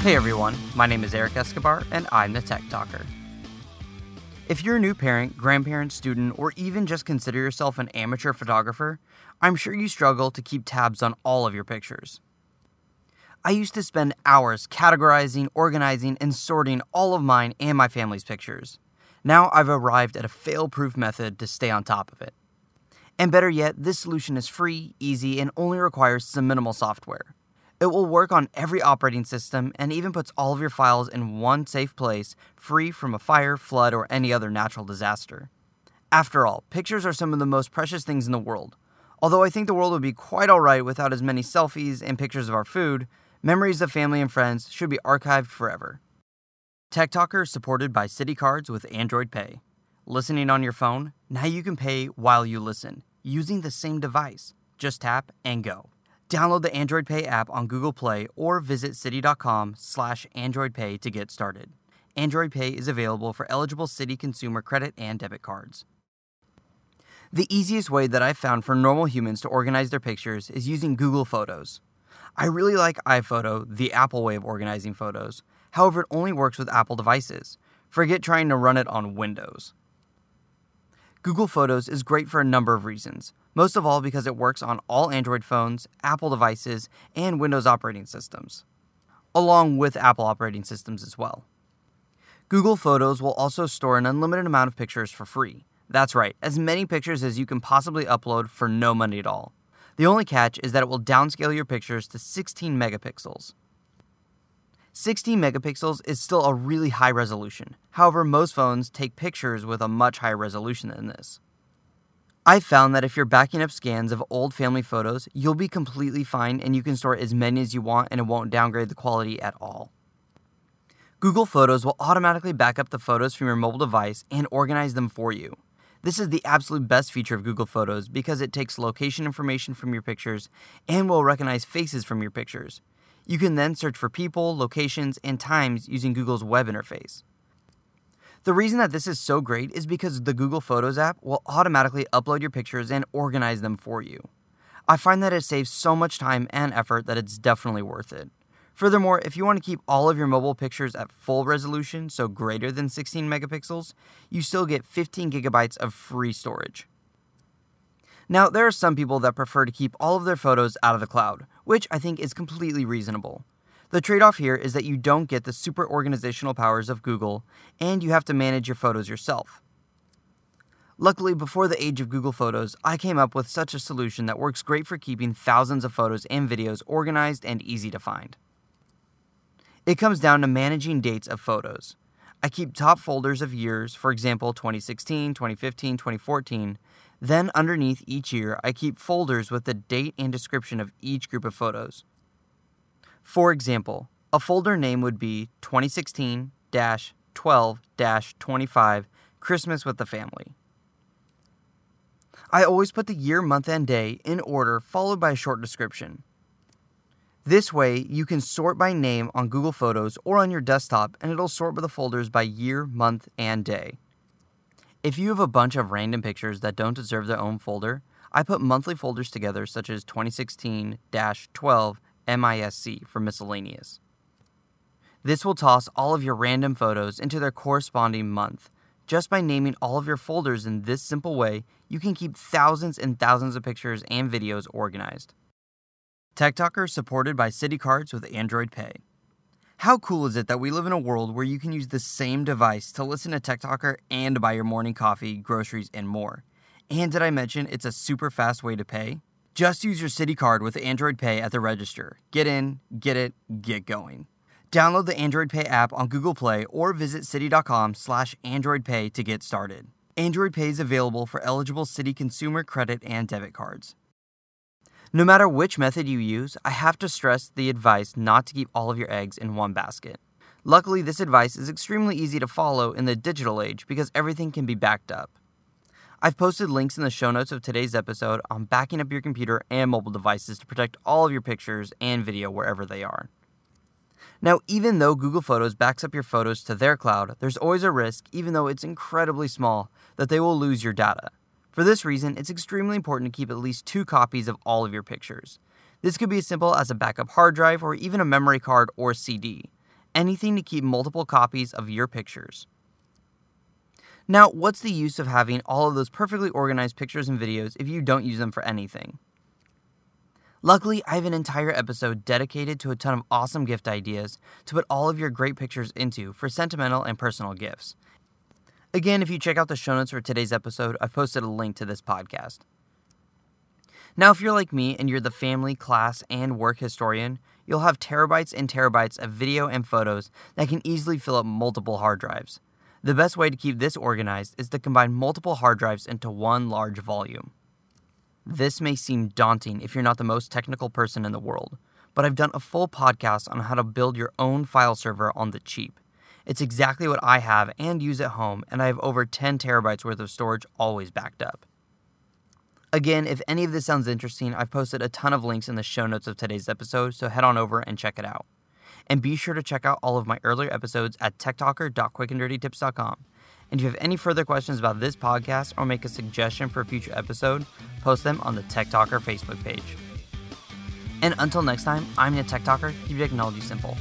Hey everyone, my name is Eric Escobar and I'm the Tech Talker. If you're a new parent, grandparent, student, or even just consider yourself an amateur photographer, I'm sure you struggle to keep tabs on all of your pictures. I used to spend hours categorizing, organizing, and sorting all of mine and my family's pictures. Now I've arrived at a fail proof method to stay on top of it. And better yet, this solution is free, easy, and only requires some minimal software. It will work on every operating system and even puts all of your files in one safe place, free from a fire, flood, or any other natural disaster. After all, pictures are some of the most precious things in the world. Although I think the world would be quite alright without as many selfies and pictures of our food, memories of family and friends should be archived forever. Tech Talker is supported by Citi Cards with Android Pay. Listening on your phone? Now you can pay while you listen, using the same device. Just tap and go. Download the Android Pay app on Google Play or visit citi.com slash androidpay to get started. Android Pay is available for eligible Citi consumer credit and debit cards. The easiest way that I've found for normal humans to organize their pictures is using Google Photos. I really like iPhoto, the Apple way of organizing photos. However, it only works with Apple devices. Forget trying to run it on Windows. Google Photos is great for a number of reasons, most of all because it works on all Android phones, Apple devices, and Windows operating systems, along with Apple operating systems as well. Google Photos will also store an unlimited amount of pictures for free. That's right, as many pictures as you can possibly upload for no money at all. The only catch is that it will downscale your pictures to 16 megapixels. 16 megapixels is still a really high resolution. However, most phones take pictures with a much higher resolution than this. I've found that if you're backing up scans of old family photos, you'll be completely fine and you can store as many as you want and it won't downgrade the quality at all. Google Photos will automatically back up the photos from your mobile device and organize them for you. This is the absolute best feature of Google Photos because it takes location information from your pictures and will recognize faces from your pictures. You can then search for people, locations, and times using Google's web interface. The reason that this is so great is because the Google Photos app will automatically upload your pictures and organize them for you. I find that it saves so much time and effort that it's definitely worth it. Furthermore, if you want to keep all of your mobile pictures at full resolution, so greater than 16 megapixels, you still get 15 gigabytes of free storage. Now, there are some people that prefer to keep all of their photos out of the cloud, which I think is completely reasonable. The trade off here is that you don't get the super organizational powers of Google, and you have to manage your photos yourself. Luckily, before the age of Google Photos, I came up with such a solution that works great for keeping thousands of photos and videos organized and easy to find. It comes down to managing dates of photos. I keep top folders of years, for example, 2016, 2015, 2014. Then, underneath each year, I keep folders with the date and description of each group of photos. For example, a folder name would be 2016 12 25 Christmas with the Family. I always put the year, month, and day in order, followed by a short description. This way, you can sort by name on Google Photos or on your desktop, and it'll sort by the folders by year, month, and day. If you have a bunch of random pictures that don't deserve their own folder, I put monthly folders together, such as 2016 12 MISC for miscellaneous. This will toss all of your random photos into their corresponding month. Just by naming all of your folders in this simple way, you can keep thousands and thousands of pictures and videos organized. Tech Talker is supported by Citi Cards with Android Pay. How cool is it that we live in a world where you can use the same device to listen to Tech Talker and buy your morning coffee, groceries, and more? And did I mention it's a super fast way to pay? Just use your Citi card with Android Pay at the register. Get in, get it, get going. Download the Android Pay app on Google Play or visit citi.com slash androidpay to get started. Android Pay is available for eligible Citi consumer credit and debit cards. No matter which method you use, I have to stress the advice not to keep all of your eggs in one basket. Luckily, this advice is extremely easy to follow in the digital age because everything can be backed up. I've posted links in the show notes of today's episode on backing up your computer and mobile devices to protect all of your pictures and video wherever they are. Now, even though Google Photos backs up your photos to their cloud, there's always a risk, even though it's incredibly small, that they will lose your data. For this reason, it's extremely important to keep at least two copies of all of your pictures. This could be as simple as a backup hard drive or even a memory card or CD. anything to keep multiple copies of your pictures. Now, what's the use of having all of those perfectly organized pictures and videos if you don't use them for anything? Luckily, I have an entire episode dedicated to a ton of awesome gift ideas to put all of your great pictures into for sentimental and personal gifts. Again, if you check out the show notes for today's episode, I've posted a link to this podcast. Now, if you're like me and you're the family, class, and work historian, you'll have terabytes and terabytes of video and photos that can easily fill up multiple hard drives. The best way to keep this organized is to combine multiple hard drives into one large volume. This may seem daunting if you're not the most technical person in the world, but I've done a full podcast on how to build your own file server on the cheap. It's exactly what I have and use at home, and I have over 10 terabytes worth of storage always backed up. Again, if any of this sounds interesting, I've posted a ton of links in the show notes of today's episode, so head on over and check it out. And be sure to check out all of my earlier episodes at techtalker.quickanddirtytips.com. And if you have any further questions about this podcast or make a suggestion for a future episode, post them on the Tech Talker Facebook page. And until next time, I'm the Tech Talker. Keep technology simple.